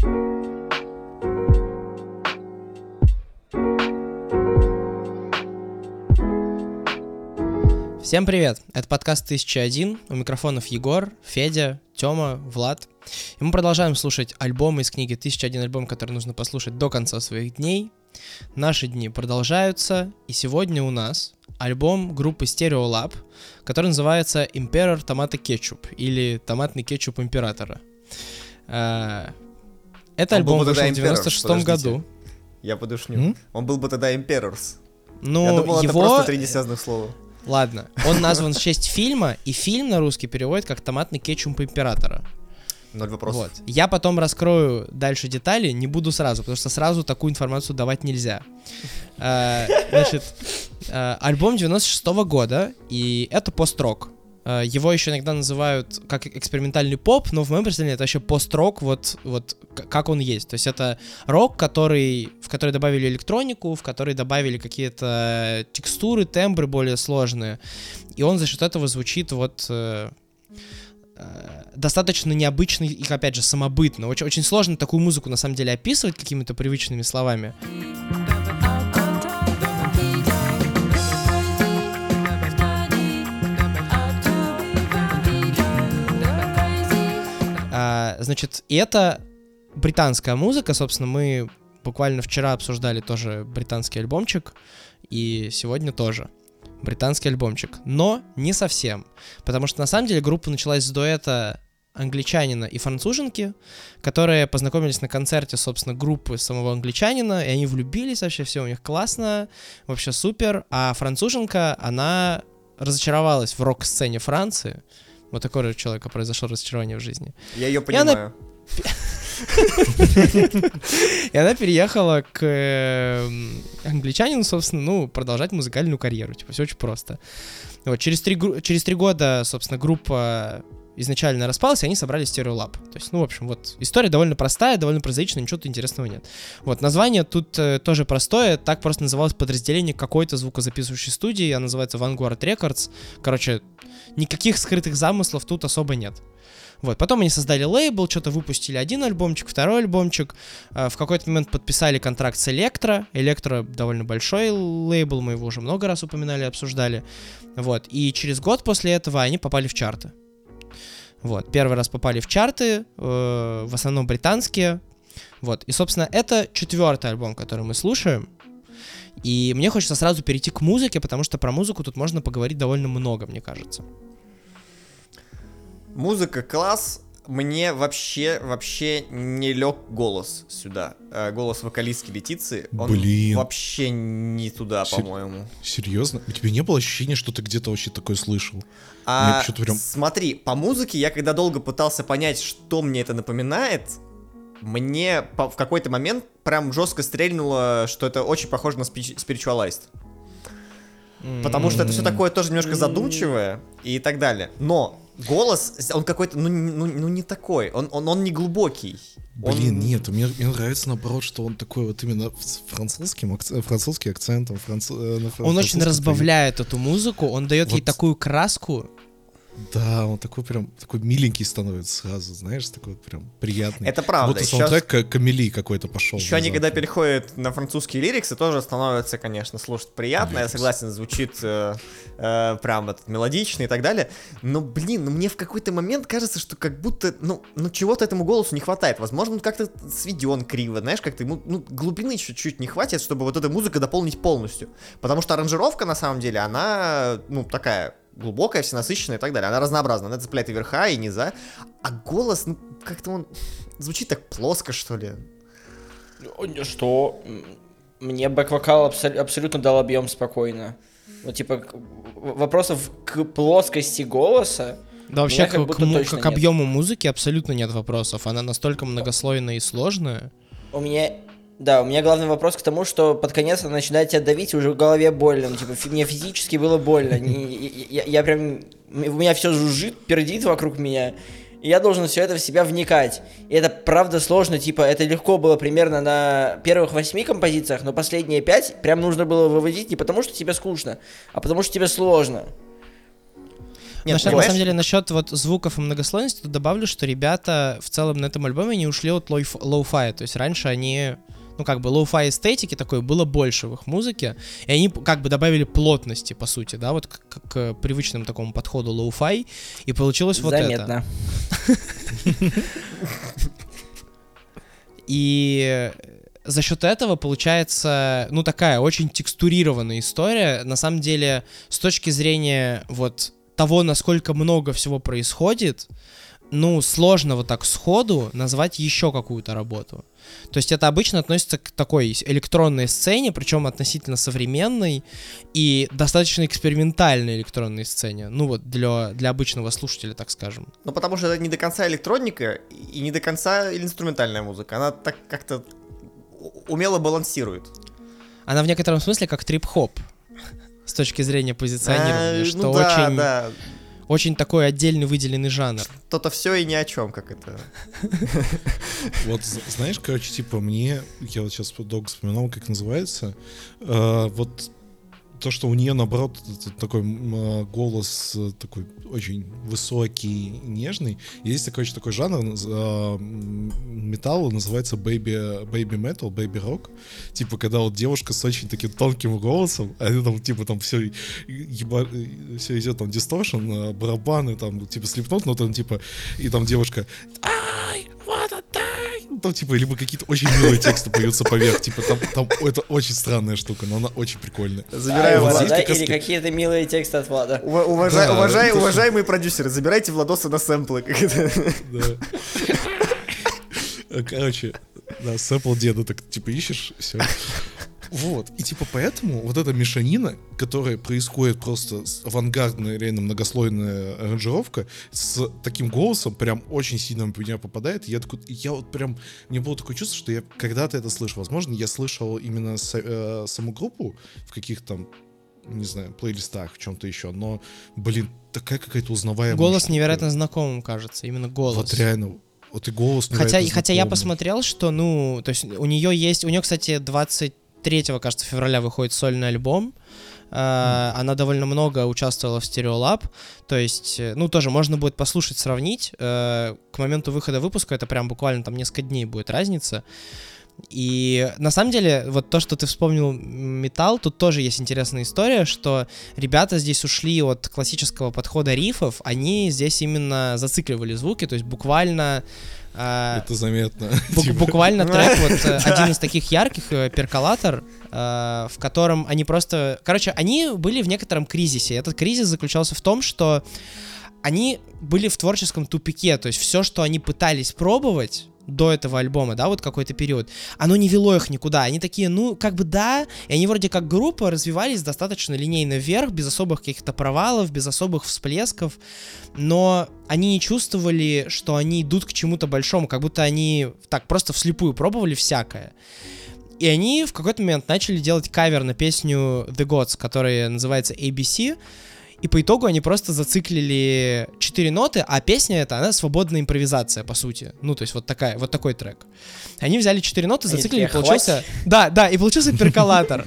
Всем привет! Это подкаст 1001. У микрофонов Егор, Федя, Тёма, Влад. И мы продолжаем слушать альбомы из книги «1001 альбом», который нужно послушать до конца своих дней. Наши дни продолжаются, и сегодня у нас альбом группы Stereolab, который называется Emperor Tomato Ketchup или Томатный кетчуп Императора. Это Он был альбом бы вышел в 96 году. Я подушню. М? Он был бы тогда Emperors. Но Я думал, это его... просто три несвязанных слова. Ладно, он назван в честь фильма, и фильм на русский переводит как «Томатный кетчуп Императора». Ноль вопросов. Вот. Я потом раскрою дальше детали, не буду сразу, потому что сразу такую информацию давать нельзя. Э, Значит, э, альбом 96 года, и это пост-рок. Э, Его еще иногда называют как экспериментальный поп, но в моем представлении это вообще пост-рок, вот, вот как он есть. То есть это рок, который, в который добавили электронику, в который добавили какие-то текстуры, тембры более сложные. И он за счет этого звучит вот э, э, достаточно необычный и, опять же, самобытно. Очень, очень сложно такую музыку, на самом деле, описывать какими-то привычными словами. Значит, и это британская музыка, собственно, мы буквально вчера обсуждали тоже британский альбомчик, и сегодня тоже британский альбомчик. Но не совсем, потому что на самом деле группа началась с дуэта англичанина и француженки, которые познакомились на концерте, собственно, группы самого англичанина, и они влюбились вообще, все у них классно, вообще супер, а француженка, она разочаровалась в рок-сцене Франции, вот такое у человека произошло разочарование в жизни. Я ее понимаю. И она переехала к эм, англичанину, собственно, ну, продолжать музыкальную карьеру. Типа, все очень просто. Вот, через три, через три года, собственно, группа изначально распалась, и они собрали Stereolab. То есть, ну, в общем, вот, история довольно простая, довольно прозаичная, ничего тут интересного нет. Вот, название тут э, тоже простое, так просто называлось подразделение какой-то звукозаписывающей студии, она называется Vanguard Records. Короче, никаких скрытых замыслов тут особо нет. Вот, потом они создали лейбл, что-то выпустили один альбомчик, второй альбомчик, э, в какой-то момент подписали контракт с Электро, Электро довольно большой лейбл, мы его уже много раз упоминали, обсуждали, вот, и через год после этого они попали в чарты. Вот, первый раз попали в чарты, э, в основном британские, вот, и, собственно, это четвертый альбом, который мы слушаем, и мне хочется сразу перейти к музыке, потому что про музыку тут можно поговорить довольно много, мне кажется. Музыка класс. Мне вообще, вообще не лег голос сюда. Э, голос вокалистки Летиции. Он Блин. вообще не туда, Се- по-моему. Серьезно? У тебя не было ощущения, что ты где-то вообще такое слышал? А, прям- Смотри, по музыке я когда долго пытался понять, что мне это напоминает, мне по- в какой-то момент прям жестко стрельнуло, что это очень похоже на Spiritualized. Потому что это все такое тоже немножко задумчивое и так далее. Но голос, он какой-то, ну, не- ну, ну не такой, он, он, он не глубокий. Он- Блин, нет, мне, мне нравится наоборот, что он такой вот именно с французским, акц- французским акцентом. франц- э, Он очень французском разбавляет эту музыку, он дает ей Вот. такую краску. Да, он такой прям, такой миленький становится сразу, знаешь, такой прям приятный. Это правда. Будто Щас- саундтрек к Камели какой-то пошел. Еще они, когда переходят на французские лириксы, тоже становится, конечно, слушать приятно. Я Лирикс. согласен, звучит э, э, прям этот, мелодично и так далее. Но, блин, ну мне в какой-то момент кажется, что как будто, ну, ну чего-то этому голосу не хватает. Возможно, он как-то сведен криво, знаешь, как-то ему, ну, глубины чуть-чуть не хватит, чтобы вот эта музыка дополнить полностью. Потому что аранжировка, на самом деле, она, ну, такая глубокая, всенасыщенная и так далее. Она разнообразна, она цепляет и верха, и низа. А голос, ну, как-то он звучит так плоско, что ли. Что? Мне бэк-вокал абсол- абсолютно дал объем спокойно. Вот, типа, вопросов к плоскости голоса Да вообще, как к, к к нет. объему музыки абсолютно нет вопросов. Она настолько многослойная и сложная. у меня... Да, у меня главный вопрос к тому, что под конец она начинает тебя давить, и уже в голове больно. Ну, типа, мне физически было больно. Я, я прям... У меня все жужжит, пердит вокруг меня. И я должен все это в себя вникать. И это правда сложно, типа, это легко было примерно на первых восьми композициях, но последние пять прям нужно было вывозить не потому, что тебе скучно, а потому, что тебе сложно. Нет, насчет, на самом деле, насчет вот звуков и многослойности, тут добавлю, что ребята в целом на этом альбоме не ушли от лоу- лоу-фая. То есть раньше они, ну как бы lo-fi эстетики такой было больше в их музыке, и они как бы добавили плотности, по сути, да, вот к, к- к привычному такому подходу lo-fi, и получилось вот это. Заметно. И за счет этого получается, ну, такая очень текстурированная история. На самом деле, с точки зрения вот того, насколько много всего происходит, ну, сложно вот так сходу назвать еще какую-то работу. То есть это обычно относится к такой электронной сцене, причем относительно современной и достаточно экспериментальной электронной сцене. Ну вот для, для обычного слушателя, так скажем. Ну, потому что это не до конца электроника и не до конца инструментальная музыка. Она так как-то умело балансирует. Она в некотором смысле как трип-хоп с точки зрения позиционирования, А, что ну да, очень, да. Очень такой отдельный выделенный жанр. То-то все и ни о чем, как это. Вот, знаешь, короче, типа, мне, я вот сейчас долго вспоминал, как называется, э, вот то, что у нее, наоборот, такой э, голос э, такой очень высокий, нежный. Есть такой, короче, такой жанр м, металла, называется baby, baby metal, baby rock. Типа, когда вот девушка с очень таким тонким голосом, а это там, типа, там все, все идет, там, дисторшн, э, барабаны, там, типа, слепнот, но там, типа, и там девушка. Ну, Там, типа, либо какие-то очень милые тексты поются поверх. Типа, там, там это очень странная штука, но она очень прикольная. Забираю Влада раз или какие-то милые тексты от Влада. Ува- уважай- Да, уважай- это- уважаемые продюсеры, забирайте Владоса на сэмплы. Да. Короче, да, сэмпл деда, так, типа, ищешь, все. Вот, и типа поэтому вот эта мешанина, которая происходит просто авангардная, реально многослойная аранжировка, с таким голосом прям очень сильно в меня попадает. И я такой, я вот прям, мне было такое чувство, что я когда-то это слышал. Возможно, я слышал именно с- э, саму группу в каких-то там не знаю, плейлистах, в чем-то еще, но, блин, такая какая-то узнаваемая Голос штука. невероятно знакомым кажется, именно голос. Вот реально, вот и голос Хотя, хотя я посмотрел, что, ну, то есть у нее есть, у нее, кстати, 23 кажется, февраля выходит сольный альбом. А, Она довольно много участвовала в Stereolab, то есть, э, ну, тоже можно будет послушать, сравнить. Э, К моменту выхода выпуска это прям буквально там несколько дней будет разница. И на самом деле, вот то, что ты вспомнил металл, тут тоже есть интересная история, что ребята здесь ушли от классического подхода рифов, они здесь именно зацикливали звуки, то есть буквально... а, Это заметно. Бу- Буквально трек, вот э, один из таких ярких, э, перколатор, э, в котором они просто... Короче, они были в некотором кризисе. Этот кризис заключался в том, что они были в творческом тупике, то есть все, что они пытались пробовать до этого альбома, да, вот какой-то период, оно не вело их никуда. Они такие, ну, как бы да, и они вроде как группа развивались достаточно линейно вверх, без особых каких-то провалов, без особых всплесков, но они не чувствовали, что они идут к чему-то большому, как будто они так просто вслепую пробовали всякое. И они в какой-то момент начали делать кавер на песню The Gods, которая называется ABC, и по итогу они просто зациклили четыре ноты, а песня эта, она свободная импровизация, по сути. Ну, то есть вот, такая, вот такой трек. Они взяли четыре ноты, зациклили, и получился... Да, да, и получился перколатор.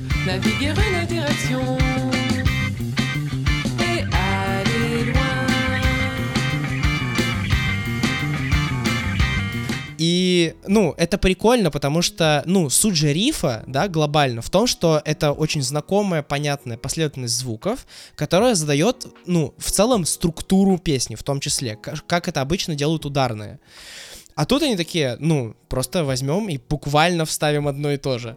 И, ну, это прикольно, потому что, ну, суть же рифа, да, глобально, в том, что это очень знакомая, понятная последовательность звуков, которая задает, ну, в целом структуру песни, в том числе, как это обычно делают ударные. А тут они такие, ну, просто возьмем и буквально вставим одно и то же.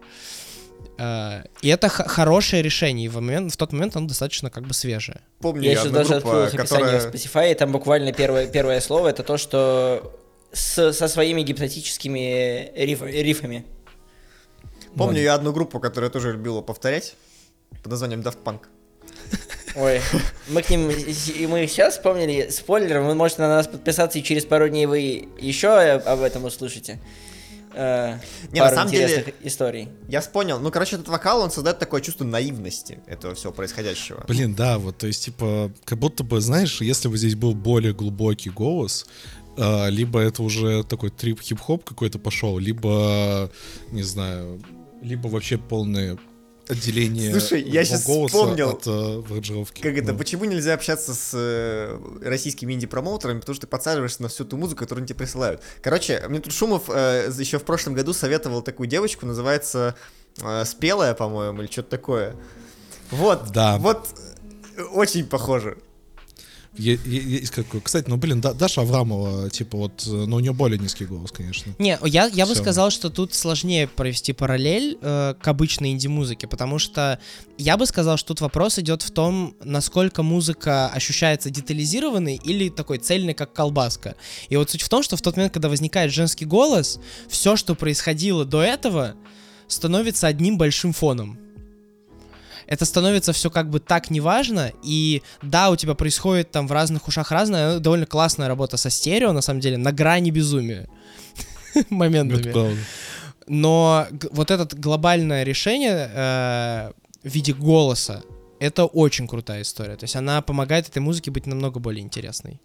Э, И это х- хорошее решение, и в, момент, в тот момент оно достаточно как бы свежее. Помню Я сейчас даже группу, открыл их описание которая... в Spotify, и там буквально первое, первое слово это то, что с- со своими гипнотическими риф- рифами. Помню я одну группу, которая тоже любила повторять, под названием Daft Punk. Ой, мы к ним, и мы их сейчас вспомнили, спойлер, вы можете на нас подписаться, и через пару дней вы еще об этом услышите. Э, Не, на самом деле- историй. Я понял. Ну, короче, этот вокал, он создает такое чувство наивности этого всего происходящего. Блин, да, вот, то есть, типа, как будто бы, знаешь, если бы здесь был более глубокий голос, либо это уже такой трип хип-хоп какой-то пошел, либо, не знаю, либо вообще полный отделение Слушай, я голоса вспомнил, от э, аранжировки. Как это, Ну. почему нельзя общаться с э, российскими инди-промоутерами? Потому что ты подсаживаешься на всю ту музыку, которую они тебе присылают. Короче, мне тут Шумов э, еще в прошлом году советовал такую девочку, называется э, Спелая, по-моему, или что-то такое. Вот, Да. вот э, очень похоже. Есть какой- Кстати, ну блин, Да- Даша Аврамова, типа вот, э, но у нее более низкий голос, конечно. Не, я, я бы сказал, что тут сложнее провести параллель э, к обычной инди-музыке, потому что я бы сказал, что тут вопрос идет в том, насколько музыка ощущается детализированной или такой цельной, как колбаска. И вот суть в том, что в тот момент, когда возникает женский голос, все, что происходило до этого, становится одним большим фоном. Это становится все как бы так неважно, и да, у тебя происходит там в разных ушах разное, но довольно классная работа со стерео, на самом деле, на грани безумия моментами. Но вот это глобальное решение э, в виде голоса, это очень крутая история. То есть она помогает этой музыке быть намного более интересной.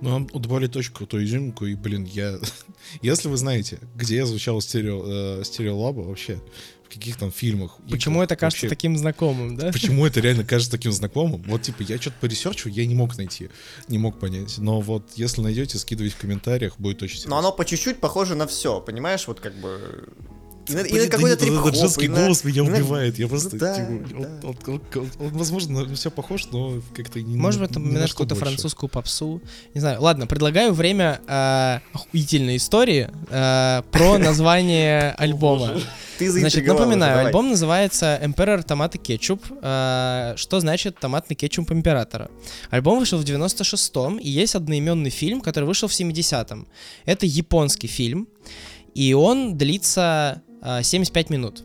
Ну, он добавляет очень крутую изюминку, и, блин, я... Если вы знаете, где я звучал стерео, э, Stereolab а вообще, каких там фильмах... Почему играх, это кажется вообще, таким знакомым, да? Почему это реально кажется таким знакомым? Вот, типа, я что-то поресерчу, я не мог найти, не мог понять. Но вот, если найдете, скидывайте в комментариях, будет очень Но интересно. оно по чуть-чуть похоже на все, понимаешь? Вот как бы... И на, и да какой-то нет, этот женский на- голос меня убивает. Я просто, да, типа, да. он, он- он- он- он, возможно, на все похож, но как-то не Может быть, там ни на знаешь, что какую-то французскую попсу. Не знаю. Ладно, предлагаю время э, охуительной истории э, про название альбома. Ты Значит, напоминаю, давай. альбом называется Emperor и Кетчуп, э, что значит томатный кетчуп императора. Альбом вышел в 96-м, и есть одноименный фильм, который вышел в 70-м. Это японский фильм, и он длится 75 минут.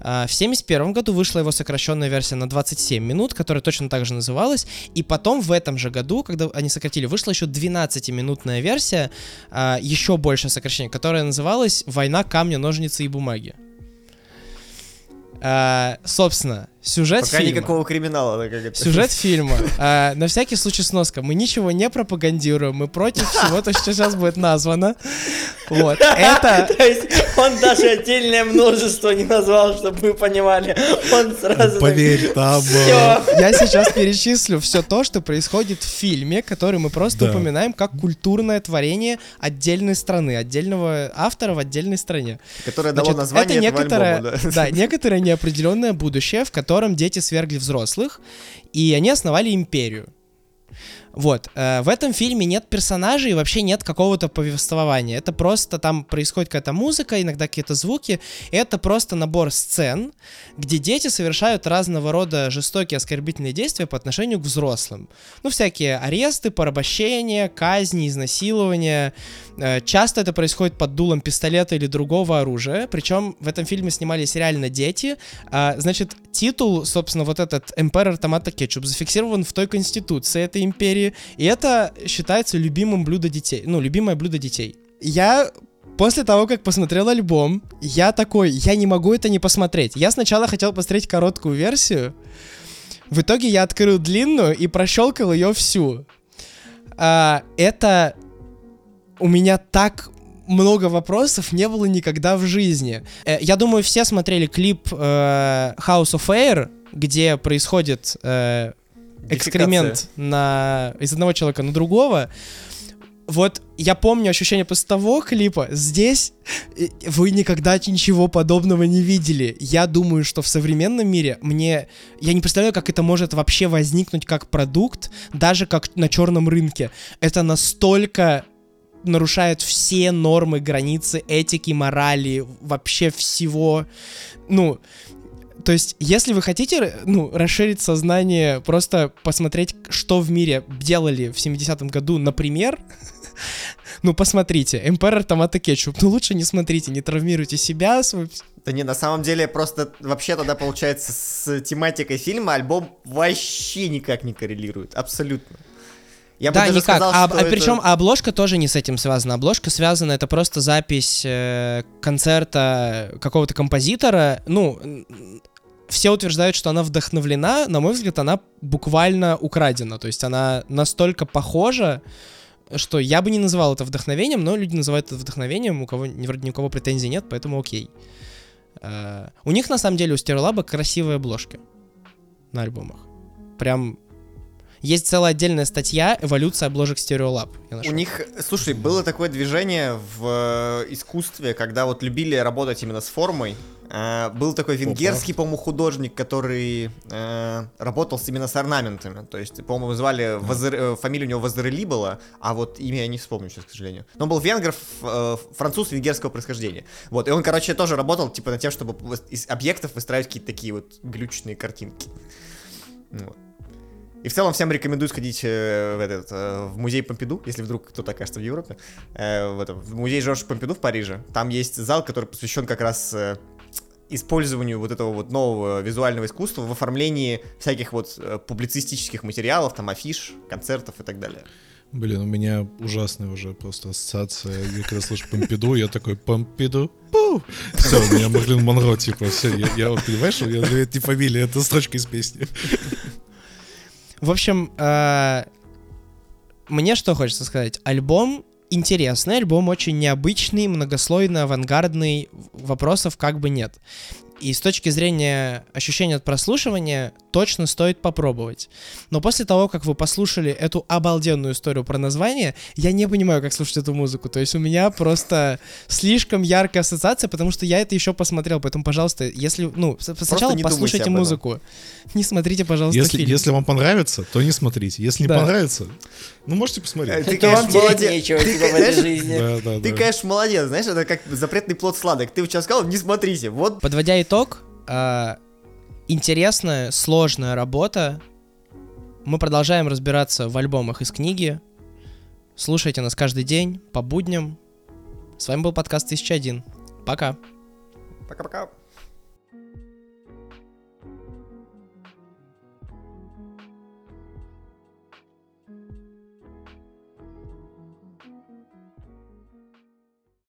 А, В 71 году вышла его сокращенная версия на 27 минут, которая точно так же называлась. И потом в этом же году, когда они сократили, вышла еще 12-минутная версия, а, еще больше сокращение, которая называлась «Война камня, ножницы и бумаги». Собственно, сюжет Пока фильма. никакого криминала. да, как это. Сюжет фильма. А, на всякий случай сноска. Мы ничего не пропагандируем, мы против всего, то, что сейчас будет названо. Вот. Это... То есть он даже отдельное множество не назвал, чтобы мы понимали. Он сразу... так, Поверь, там... э. Я сейчас перечислю все то, что происходит в фильме, который мы просто Да. упоминаем как культурное творение отдельной страны, отдельного автора в отдельной стране. Которое дало Значит, название это этого некоторое, альбома, да. да, некоторое неопределенное будущее, в котором дети свергли взрослых, и они основали империю. Вот, э, в этом фильме нет персонажей, вообще нет какого-то повествования. Это просто там происходит какая-то музыка, иногда какие-то звуки. Это просто набор сцен, где дети совершают разного рода жестокие оскорбительные действия по отношению к взрослым. Ну, всякие аресты, порабощения, казни, изнасилования. Э, Часто это происходит под дулом пистолета или другого оружия. Причем в этом фильме снимались реально дети. А, Значит, титул, собственно, вот этот Emperor Tomato Ketchup зафиксирован в той конституции этой империи. И это считается любимым блюдо детей. Ну, любимое блюдо детей. Я После того, как посмотрел альбом, я такой, я не могу это не посмотреть. Я сначала хотел посмотреть короткую версию, в итоге я открыл длинную и прощелкал ее всю. А, это у меня так много вопросов не было никогда в жизни. Э, я думаю, все смотрели клип э, House of Air, где происходит э, экскремент на, из одного человека на другого. Вот я помню ощущение после того клипа. Здесь э, вы никогда ничего подобного не видели. Я думаю, что в современном мире мне... Я не представляю, как это может вообще возникнуть как продукт, даже как на черном рынке. Это настолько нарушает все нормы, границы этики, морали, вообще всего. Ну, то есть, если вы хотите, ну, расширить сознание, просто посмотреть, что в мире делали в 70-м году, например, ну, посмотрите, Emperor Томато Кетчуп. Ну, лучше не смотрите, не травмируйте себя, свой... Да не, на самом деле, просто вообще тогда получается с тематикой фильма альбом вообще никак не коррелирует. Абсолютно. Я бы да, никак. сказал, а, что а это- причем обложка тоже не с этим связана. Обложка связана, это просто запись э, концерта какого-то композитора. Ну, все утверждают, что она вдохновлена. На мой взгляд, она буквально украдена. То есть она настолько похожа, что я бы не называл это вдохновением, но люди называют это вдохновением, у кого вроде ни у кого претензий нет, поэтому окей. Э, У них, на самом деле, у Стереолаба красивые обложки на альбомах. Прям есть целая отдельная статья «Эволюция обложек Стереолаб». У них, слушай, было такое движение в э, искусстве, когда вот любили работать именно с формой. Э, Был такой венгерский, по-моему, художник, который э, работал с- именно с орнаментами. То есть, по-моему, звали Вазер- э, фамилия у него Вазерели была, а вот имя я не вспомню сейчас, к сожалению. Но он был венгр, э, француз венгерского происхождения. Вот, и он, короче, тоже работал типа над тем, чтобы из объектов выстраивать какие-то такие вот глючные картинки. Вот. И в целом всем рекомендую сходить э, в этот в музей Помпиду, если вдруг кто-то окажется в Европе. В, этом, в музей Жорж Помпиду в Париже. Там есть зал, который посвящен как раз использованию вот этого вот нового визуального искусства в оформлении всяких вот э, публицистических материалов, там афиш, концертов и так далее. Блин, у меня ужасная уже просто ассоциация. Я когда слышу Помпиду, я такой Помпиду. Все, у меня Марлин Монро, типа, все. Я, я вот, понимаешь, у меня это не фамилия, это строчка из песни. В общем, э, мне что хочется сказать. Альбом интересный, альбом очень необычный, многослойный, авангардный, вопросов как бы нет. И с точки зрения ощущения от прослушивания, точно стоит попробовать. Но после того, как вы послушали эту обалденную историю про название, я не понимаю, как слушать эту музыку. То есть у меня просто слишком яркая ассоциация, потому что я это еще посмотрел. Поэтому, пожалуйста, если, ну, сначала не послушайте музыку. Не смотрите, пожалуйста, Если, фильм. если вам понравится, то не смотрите. Если не Да. понравится, ну можете посмотреть. Ты, То вам конечно, молодец. нечего, Ты, типа, в знаешь, этой жизни. Да, да, Ты, да. конечно, молодец, знаешь, это как запретный плод сладок. Ты сейчас сказал, не смотрите. Вот Подводя итог, а, интересная, сложная работа. Мы продолжаем разбираться в альбомах из книги. Слушайте нас каждый день по будням. С вами был подкаст 1001. Пока. пока-пока.